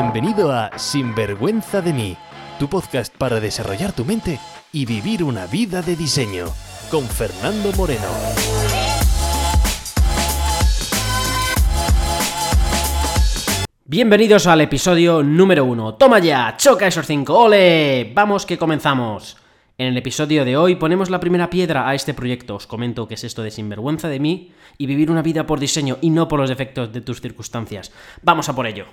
Bienvenido a Sinvergüenza de mí, tu podcast para desarrollar tu mente y vivir una vida de diseño, con Fernando Moreno. Bienvenidos al episodio número uno. Toma ya, choca esos cinco, ole, vamos que comenzamos. En el episodio de hoy ponemos la primera piedra a este proyecto. Os comento qué es esto de sinvergüenza de mí y vivir una vida por diseño y no por los defectos de tus circunstancias. Vamos a por ello.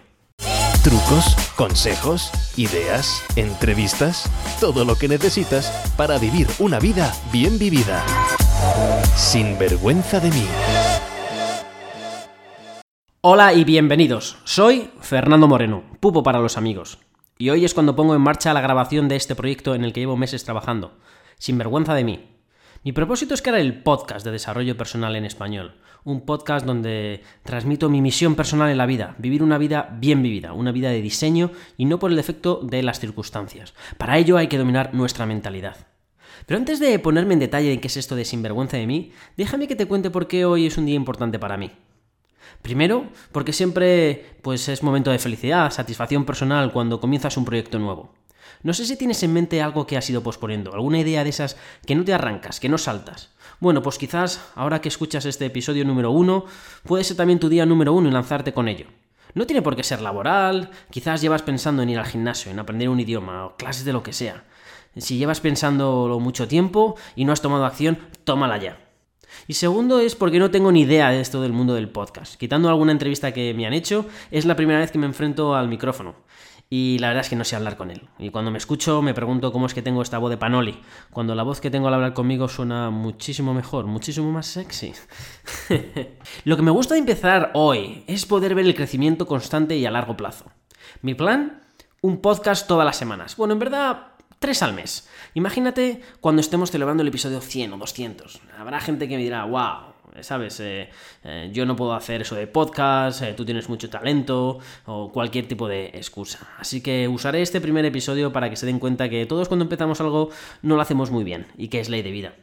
Trucos, consejos, ideas, entrevistas, todo lo que necesitas para vivir una vida bien vivida. Sin vergüenza de mí. Hola y bienvenidos. Soy Fernando Moreno, pupo para los amigos. Y hoy es cuando pongo en marcha la grabación de este proyecto en el que llevo meses trabajando. Sin vergüenza de mí. Mi propósito es crear el podcast de desarrollo personal en español. Un podcast donde transmito mi misión personal en la vida, vivir una vida bien vivida, una vida de diseño y no por el efecto de las circunstancias. Para ello hay que dominar nuestra mentalidad. Pero antes de ponerme en detalle en qué es esto de sinvergüenza de mí, déjame que te cuente por qué hoy es un día importante para mí. Primero, porque siempre pues es momento de felicidad, satisfacción personal cuando comienzas un proyecto nuevo. No sé si tienes en mente algo que has ido posponiendo, alguna idea de esas que no te arrancas, que no saltas. Bueno, pues quizás ahora que escuchas este episodio número uno, puede ser también tu día número uno y lanzarte con ello. No tiene por qué ser laboral, quizás llevas pensando en ir al gimnasio, en aprender un idioma o clases de lo que sea. Si llevas pensándolo mucho tiempo y no has tomado acción, tómala ya. Y segundo es porque no tengo ni idea de esto del mundo del podcast. Quitando alguna entrevista que me han hecho, es la primera vez que me enfrento al micrófono. Y la verdad es que no sé hablar con él. Y cuando me escucho me pregunto cómo es que tengo esta voz de Panoli, cuando la voz que tengo al hablar conmigo suena muchísimo mejor, muchísimo más sexy. Lo que me gusta de empezar hoy es poder ver el crecimiento constante y a largo plazo. Mi plan, un podcast todas las semanas. Bueno, en verdad tres al mes. Imagínate cuando estemos celebrando el episodio 100 o 200. Habrá gente que me dirá, wow, ¿sabes? Eh, eh, yo no puedo hacer eso de podcast, eh, tú tienes mucho talento o cualquier tipo de excusa. Así que usaré este primer episodio para que se den cuenta que todos cuando empezamos algo no lo hacemos muy bien y que es ley de vida.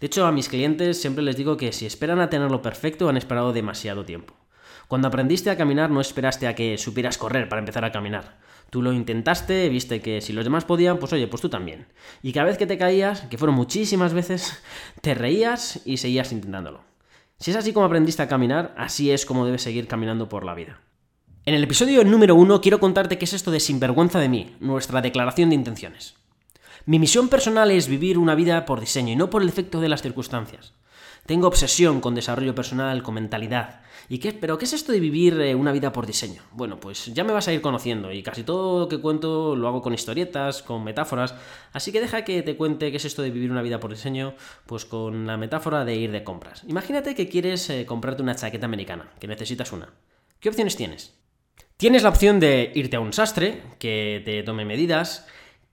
De hecho, a mis clientes siempre les digo que si esperan a tenerlo perfecto han esperado demasiado tiempo. Cuando aprendiste a caminar no esperaste a que supieras correr para empezar a caminar. Tú lo intentaste, viste que si los demás podían, pues oye, pues tú también. Y cada vez que te caías, que fueron muchísimas veces, te reías y seguías intentándolo. Si es así como aprendiste a caminar, así es como debes seguir caminando por la vida. En el episodio número uno quiero contarte qué es esto de sinvergüenza de mí, nuestra declaración de intenciones. Mi misión personal es vivir una vida por diseño y no por el efecto de las circunstancias. Tengo obsesión con desarrollo personal, con mentalidad. ¿Y qué, pero qué es esto de vivir eh, una vida por diseño? Bueno, pues ya me vas a ir conociendo y casi todo lo que cuento lo hago con historietas, con metáforas, así que deja que te cuente qué es esto de vivir una vida por diseño, pues con la metáfora de ir de compras. Imagínate que quieres eh, comprarte una chaqueta americana, que necesitas una. ¿Qué opciones tienes? Tienes la opción de irte a un sastre, que te tome medidas,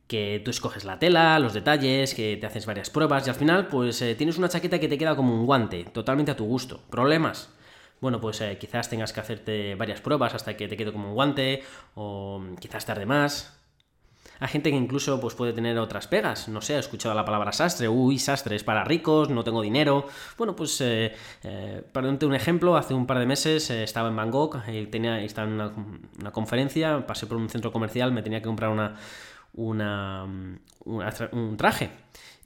que tú escoges la tela, los detalles, que te haces varias pruebas y al final pues eh, tienes una chaqueta que te queda como un guante, totalmente a tu gusto. ¿Problemas? Bueno, pues eh, quizás tengas que hacerte varias pruebas hasta que te quede como un guante o quizás tarde más. Hay gente que incluso pues, puede tener otras pegas. No sé, he escuchado la palabra sastre. Uy, sastre es para ricos, no tengo dinero. Bueno, pues eh, para darte un ejemplo, hace un par de meses estaba en Bangkok tenía, estaba en una conferencia, pasé por un centro comercial, me tenía que comprar una, una, un traje.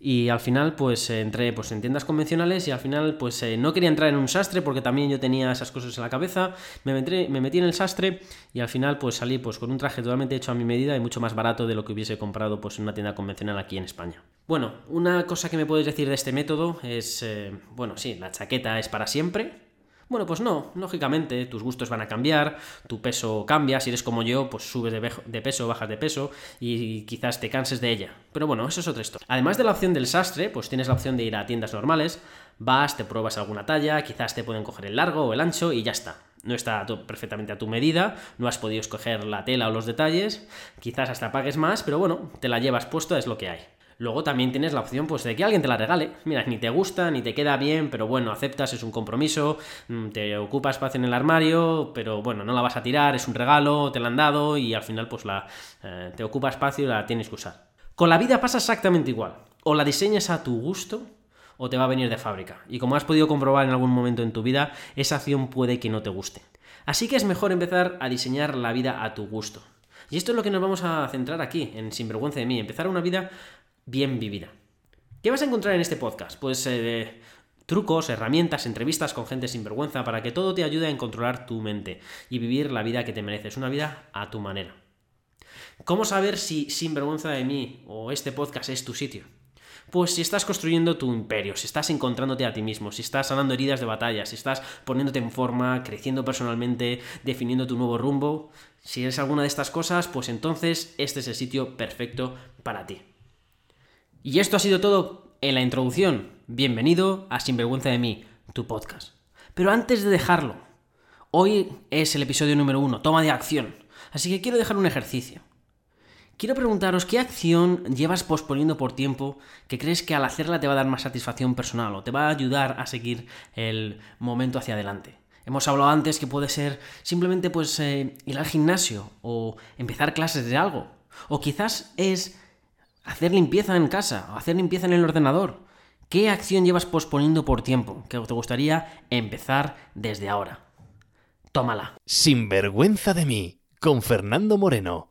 Y al final, pues entré pues, en tiendas convencionales y al final, pues eh, no quería entrar en un sastre porque también yo tenía esas cosas en la cabeza. Me, metí, me metí en el sastre y al final, pues salí pues, con un traje totalmente hecho a mi medida y mucho más barato de lo que hubiese comprado pues, en una tienda convencional aquí en España. Bueno, una cosa que me puedes decir de este método es, eh, bueno, sí, la chaqueta es para siempre, bueno, pues no, lógicamente, tus gustos van a cambiar, tu peso cambia, si eres como yo, pues subes de, peso, bajas de peso y quizás te canses de ella. Pero bueno, eso es otra historia. Además de la opción del sastre, pues tienes la opción de ir a tiendas normales, vas, te pruebas alguna talla, quizás te pueden coger el largo o el ancho y ya está. No está perfectamente a tu medida, no has podido escoger la tela o los detalles, quizás hasta pagues más, pero bueno, te la llevas puesta, es lo que hay. Luego también tienes la opción pues, de que alguien te la regale. Mira, ni te gusta, ni te queda bien, pero bueno, aceptas, es un compromiso, mm, te ocupa espacio en el armario, pero bueno, no la vas a tirar, es un regalo, te la han dado y al final pues la, eh, te ocupa espacio y la tienes que usar. Con la vida pasa exactamente igual. O la diseñas a tu gusto o te va a venir de fábrica. Y como has podido comprobar en algún momento en tu vida, esa acción puede que no te guste. Así que es mejor empezar a diseñar la vida a tu gusto. Y esto es lo que nos vamos a centrar aquí, en Sinvergüenza de mí, empezar una vida bien vivida. ¿Qué vas a encontrar en este podcast? Pues eh, trucos, herramientas, entrevistas con gente sin vergüenza para que todo te ayude a controlar tu mente y vivir la vida que te mereces, una vida a tu manera. ¿Cómo saber si sin vergüenza de mí o este podcast es tu sitio? Pues si estás construyendo tu imperio, si estás encontrándote a ti mismo, si estás sanando heridas de batalla, si estás poniéndote en forma, creciendo personalmente, definiendo tu nuevo rumbo, si eres alguna de estas cosas, pues entonces este es el sitio perfecto para ti. Y esto ha sido todo en la introducción. Bienvenido a Sinvergüenza de mí, tu podcast. Pero antes de dejarlo, hoy es el episodio número uno, toma de acción. Así que quiero dejar un ejercicio. Quiero preguntaros qué acción llevas posponiendo por tiempo que crees que al hacerla te va a dar más satisfacción personal o te va a ayudar a seguir el momento hacia adelante. Hemos hablado antes que puede ser simplemente pues eh, ir al gimnasio o empezar clases de algo. O quizás es hacer limpieza en casa hacer limpieza en el ordenador. ¿Qué acción llevas posponiendo por tiempo que te gustaría empezar desde ahora? Tómala. Sin vergüenza de mí, con Fernando Moreno.